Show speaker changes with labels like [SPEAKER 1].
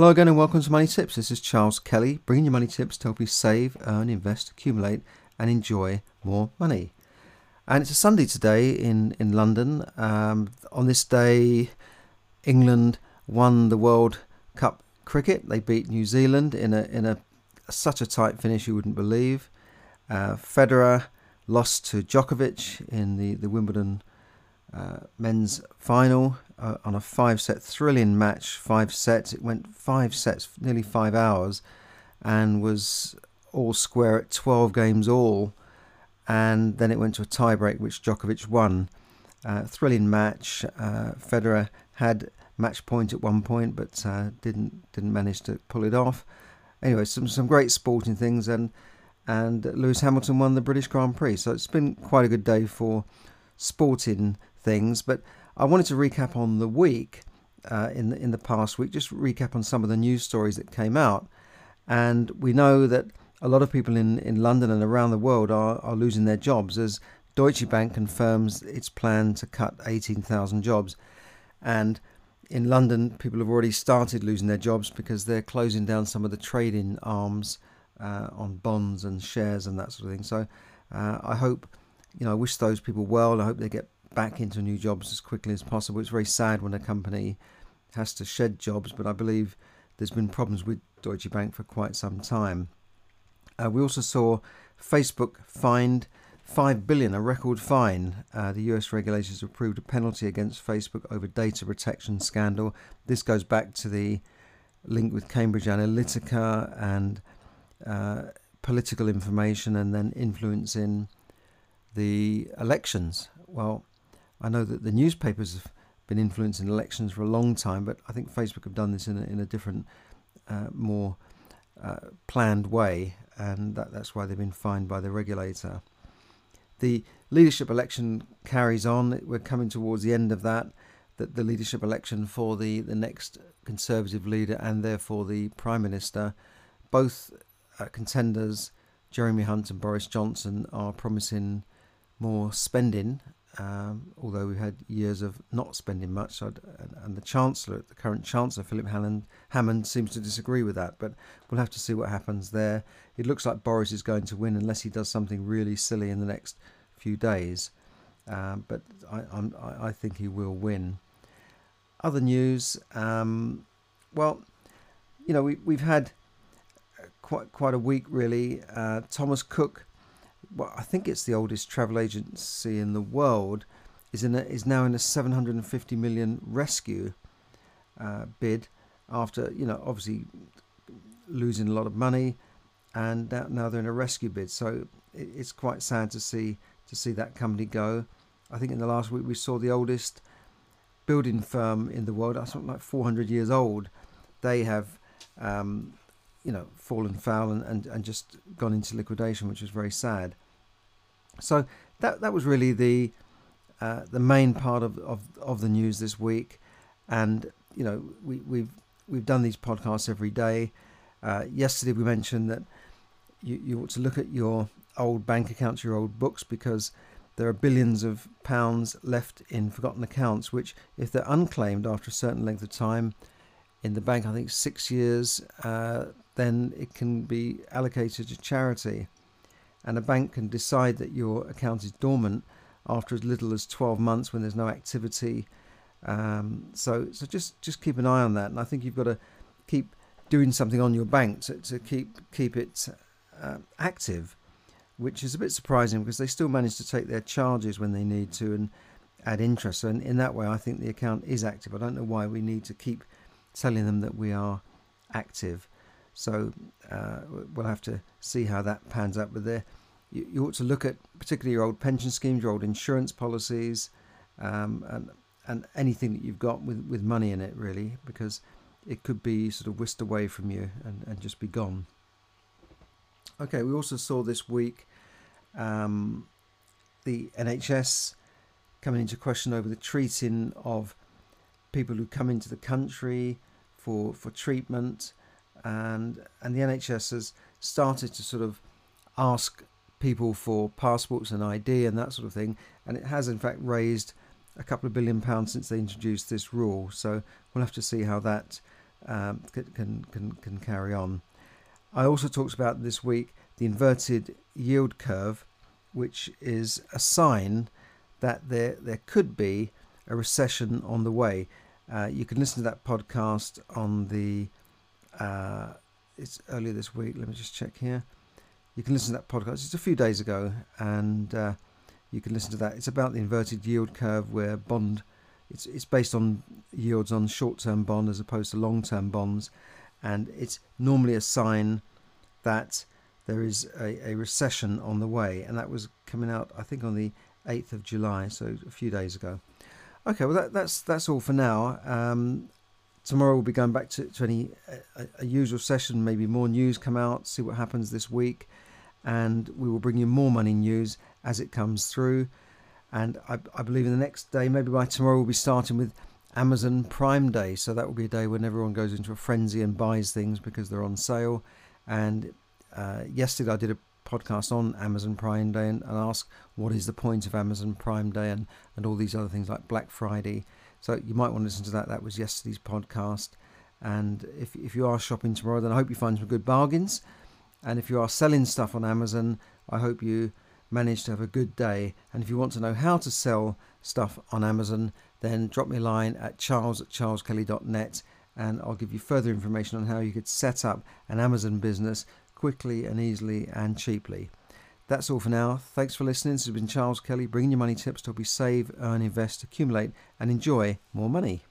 [SPEAKER 1] Hello again and welcome to Money Tips. This is Charles Kelly, bringing you money tips to help you save, earn, invest, accumulate, and enjoy more money. And it's a Sunday today in in London. Um, on this day, England won the World Cup cricket. They beat New Zealand in a in a such a tight finish you wouldn't believe. Uh, Federer lost to Djokovic in the the Wimbledon uh, men's final uh, on a five set thrilling match. Five sets. It went five sets, nearly five hours, and was all square at 12 games all. And then it went to a tiebreak, which Djokovic won. Uh, thrilling match. Uh, Federer had match point at one point, but uh, didn't didn't manage to pull it off. Anyway, some some great sporting things, and and Lewis Hamilton won the British Grand Prix. So it's been quite a good day for sporting things. But I wanted to recap on the week uh, in the, in the past week, just recap on some of the news stories that came out. And we know that a lot of people in, in London and around the world are, are losing their jobs as Deutsche Bank confirms its plan to cut 18,000 jobs. And in London, people have already started losing their jobs because they're closing down some of the trading arms uh, on bonds and shares and that sort of thing. So uh, I hope, you know, I wish those people well. I hope they get back into new jobs as quickly as possible. It's very sad when a company has to shed jobs, but I believe there's been problems with Deutsche Bank for quite some time. Uh, we also saw Facebook fined 5 billion, a record fine. Uh, the US regulators approved a penalty against Facebook over data protection scandal. This goes back to the link with Cambridge Analytica and uh, political information and then influencing the elections. Well, I know that the newspapers have been influencing elections for a long time, but I think Facebook have done this in a, in a different, uh, more uh, planned way, and that, that's why they've been fined by the regulator. The leadership election carries on. We're coming towards the end of that. That the leadership election for the, the next Conservative leader and therefore the Prime Minister, both uh, contenders, Jeremy Hunt and Boris Johnson, are promising more spending um, although we've had years of not spending much, so and the Chancellor, the current Chancellor, Philip Hammond, Hammond, seems to disagree with that. But we'll have to see what happens there. It looks like Boris is going to win unless he does something really silly in the next few days. Um, but I, I'm, I think he will win. Other news, um, well, you know, we, we've had quite quite a week really. Uh, Thomas Cook well, I think it's the oldest travel agency in the world, is in a, is now in a 750 million rescue uh, bid after you know obviously losing a lot of money, and now they're in a rescue bid. So it's quite sad to see to see that company go. I think in the last week we saw the oldest building firm in the world, something like 400 years old. They have um, you know, fallen foul and, and, and just gone into liquidation, which was very sad. So that that was really the uh, the main part of, of, of the news this week, and you know we, we've we've done these podcasts every day. Uh, yesterday we mentioned that you, you ought to look at your old bank accounts, your old books, because there are billions of pounds left in forgotten accounts, which, if they're unclaimed after a certain length of time in the bank, I think six years, uh, then it can be allocated to charity. And a bank can decide that your account is dormant after as little as 12 months when there's no activity. Um, so, so just just keep an eye on that. And I think you've got to keep doing something on your bank to, to keep keep it uh, active, which is a bit surprising because they still manage to take their charges when they need to and add interest. So in, in that way, I think the account is active. I don't know why we need to keep telling them that we are active. So uh, we'll have to see how that pans out. But there, you, you, ought to look at particularly your old pension schemes, your old insurance policies, um, and and anything that you've got with, with money in it, really, because it could be sort of whisked away from you and, and just be gone. Okay, we also saw this week um, the NHS coming into question over the treating of people who come into the country for for treatment and and the NHS has started to sort of ask people for passports and ID and that sort of thing, and it has in fact raised a couple of billion pounds since they introduced this rule. So we'll have to see how that um, can, can, can carry on. I also talked about this week the inverted yield curve, which is a sign that there there could be a recession on the way. Uh, you can listen to that podcast on the uh, it's earlier this week. Let me just check here. You can listen to that podcast. It's a few days ago, and uh, you can listen to that. It's about the inverted yield curve, where bond it's it's based on yields on short-term bond as opposed to long-term bonds, and it's normally a sign that there is a, a recession on the way, and that was coming out I think on the 8th of July, so a few days ago. Okay, well that, that's that's all for now. Um, tomorrow we'll be going back to, to any a, a, usual session. Maybe more news come out. See what happens this week, and we will bring you more money news as it comes through. And I, I believe in the next day, maybe by tomorrow, we'll be starting with Amazon Prime Day. So that will be a day when everyone goes into a frenzy and buys things because they're on sale. And uh, yesterday I did a podcast on Amazon Prime Day and, and asked what is the point of Amazon Prime Day and, and all these other things like Black Friday. So you might want to listen to that. That was yesterday's podcast. And if, if you are shopping tomorrow, then I hope you find some good bargains. And if you are selling stuff on Amazon, I hope you manage to have a good day. And if you want to know how to sell stuff on Amazon, then drop me a line at charles at charleskelly.net and I'll give you further information on how you could set up an Amazon business quickly and easily and cheaply. That's all for now. Thanks for listening. This has been Charles Kelly bringing you money tips to help you save, earn, invest, accumulate, and enjoy more money.